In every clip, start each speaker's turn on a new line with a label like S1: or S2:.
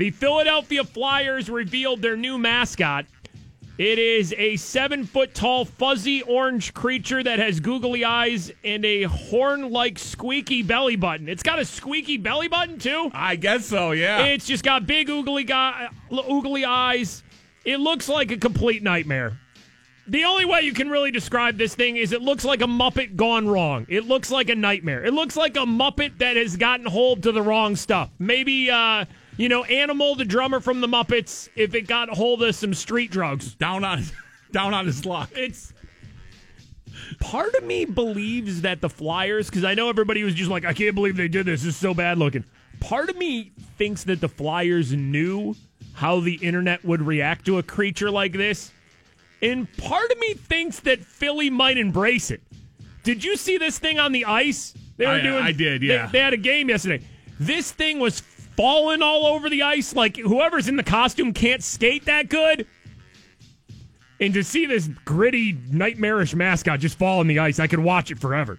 S1: The Philadelphia Flyers revealed their new mascot. It is a seven foot tall, fuzzy orange creature that has googly eyes and a horn like squeaky belly button. It's got a squeaky belly button, too.
S2: I guess so, yeah.
S1: It's just got big oogly, guy, oogly eyes. It looks like a complete nightmare. The only way you can really describe this thing is it looks like a Muppet gone wrong. It looks like a nightmare. It looks like a Muppet that has gotten hold to the wrong stuff. Maybe, uh, you know, Animal, the drummer from the Muppets, if it got hold of some street drugs.
S2: down on down on his luck.
S1: It's part of me believes that the Flyers, because I know everybody was just like, I can't believe they did this. This is so bad looking. Part of me thinks that the Flyers knew how the internet would react to a creature like this. And part of me thinks that Philly might embrace it. Did you see this thing on the ice? They were
S2: I-
S1: doing.
S2: I did,
S1: they-
S2: yeah.
S1: They, had a game yesterday. This thing was falling all over the ice. Like whoever's in the costume can't skate that good. And to see this gritty, nightmarish mascot just fall on the ice, I could watch it forever.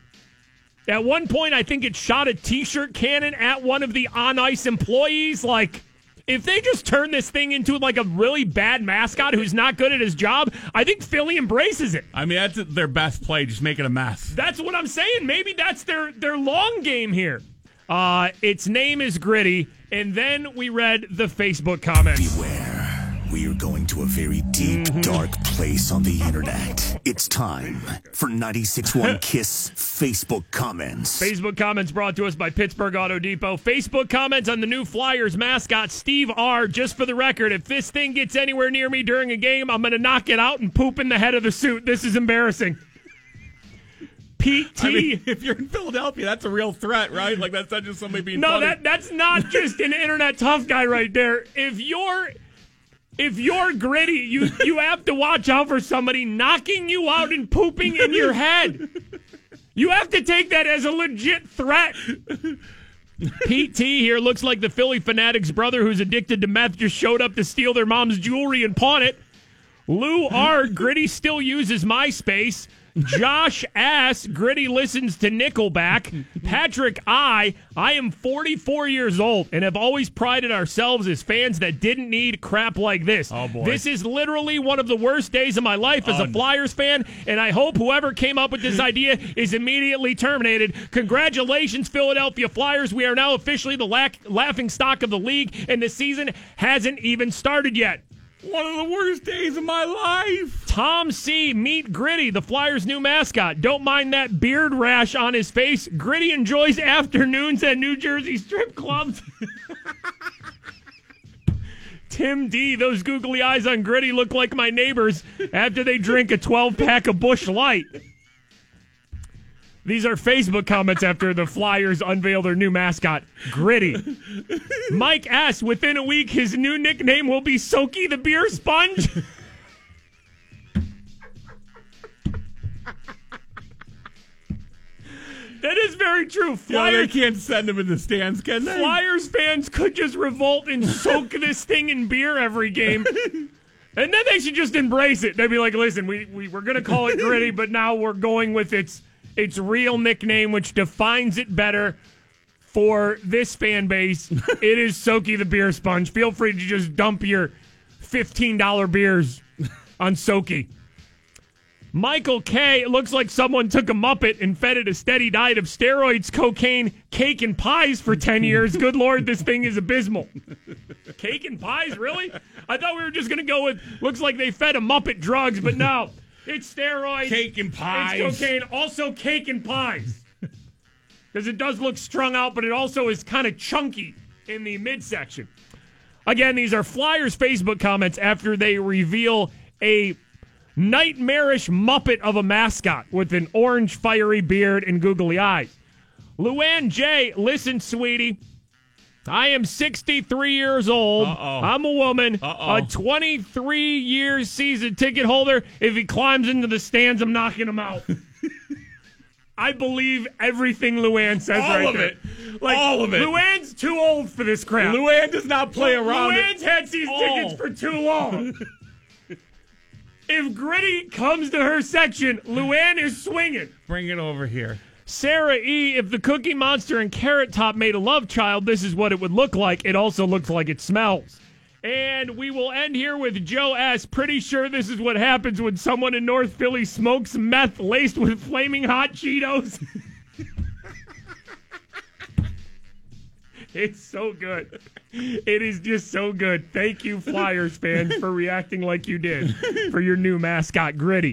S1: At one point, I think it shot a T-shirt cannon at one of the on ice employees. Like, if they just turn this thing into like a really bad mascot who's not good at his job, I think Philly embraces it.
S2: I mean, that's their best play, just make it a mess.
S1: That's what I'm saying. Maybe that's their their long game here. Uh, its name is Gritty, and then we read the Facebook comments.
S3: Beware. We are going to a very deep, mm-hmm. dark place on the internet. It's time for 96.1 Kiss Facebook comments.
S1: Facebook comments brought to us by Pittsburgh Auto Depot. Facebook comments on the new Flyers mascot, Steve R. Just for the record, if this thing gets anywhere near me during a game, I'm going to knock it out and poop in the head of the suit. This is embarrassing. Pete T.
S2: I mean, if you're in Philadelphia, that's a real threat, right? Like that's not just somebody being
S1: no,
S2: funny.
S1: that that's not just an internet tough guy right there. If you're if you're gritty, you you have to watch out for somebody knocking you out and pooping in your head. You have to take that as a legit threat. PT here looks like the Phillie Phanatic's brother who's addicted to meth just showed up to steal their mom's jewelry and pawn it. Lou R. Gritty still uses MySpace. Josh S. Gritty listens to Nickelback. Patrick I. I am 44 years old and have always prided ourselves as fans that didn't need crap like this.
S2: Oh, boy.
S1: This is literally one of the worst days of my life as a Flyers fan, and I hope whoever came up with this idea is immediately terminated. Congratulations, Philadelphia Flyers. We are now officially the lack- laughing stock of the league, and the season hasn't even started yet.
S2: One of the worst days of my life.
S1: Tom C. Meet Gritty, the Flyers' new mascot. Don't mind that beard rash on his face. Gritty enjoys afternoons at New Jersey strip clubs. Tim D. Those googly eyes on Gritty look like my neighbors after they drink a 12 pack of Busch Light. These are Facebook comments after the Flyers unveil their new mascot, Gritty. Mike S. Within a week, his new nickname will be Soaky the Beer Sponge. That is very true.
S2: You know, they
S1: Flyers,
S2: can't send him in the stands, can they?
S1: Flyers fans could just revolt and soak this thing in beer every game. And then they should just embrace it. They'd be like, listen, we, we, we're going to call it gritty, but now we're going with its, its real nickname, which defines it better for this fan base. it is Soaky the Beer Sponge. Feel free to just dump your $15 beers on Soaky. Michael K. It looks like someone took a Muppet and fed it a steady diet of steroids, cocaine, cake, and pies for 10 years. Good Lord, this thing is abysmal. Cake and pies, really? I thought we were just going to go with looks like they fed a Muppet drugs, but no. It's steroids.
S2: Cake and pies.
S1: It's cocaine. Also, cake and pies. Because it does look strung out, but it also is kind of chunky in the midsection. Again, these are Flyers Facebook comments after they reveal a nightmarish Muppet of a mascot with an orange fiery beard and googly eyes. Luann J, listen, sweetie. I am 63 years old.
S2: Uh-oh.
S1: I'm a woman,
S2: Uh-oh.
S1: a 23 year season ticket holder. If he climbs into the stands, I'm knocking him out. I believe everything Luann says
S2: All
S1: right
S2: of
S1: there.
S2: it.
S1: Like,
S2: All of it.
S1: Luann's too old for this crap.
S2: Luann does not play around.
S1: Luann's had these
S2: oh.
S1: tickets for too long. if Gritty comes to her section, Luann is swinging.
S2: Bring it over here.
S1: Sarah E, if the Cookie Monster and Carrot Top made a love child, this is what it would look like. It also looks like it smells. And we will end here with Joe S. Pretty sure this is what happens when someone in North Philly smokes meth laced with flaming hot Cheetos. it's so good. It is just so good. Thank you, Flyers fans, for reacting like you did for your new mascot, Gritty.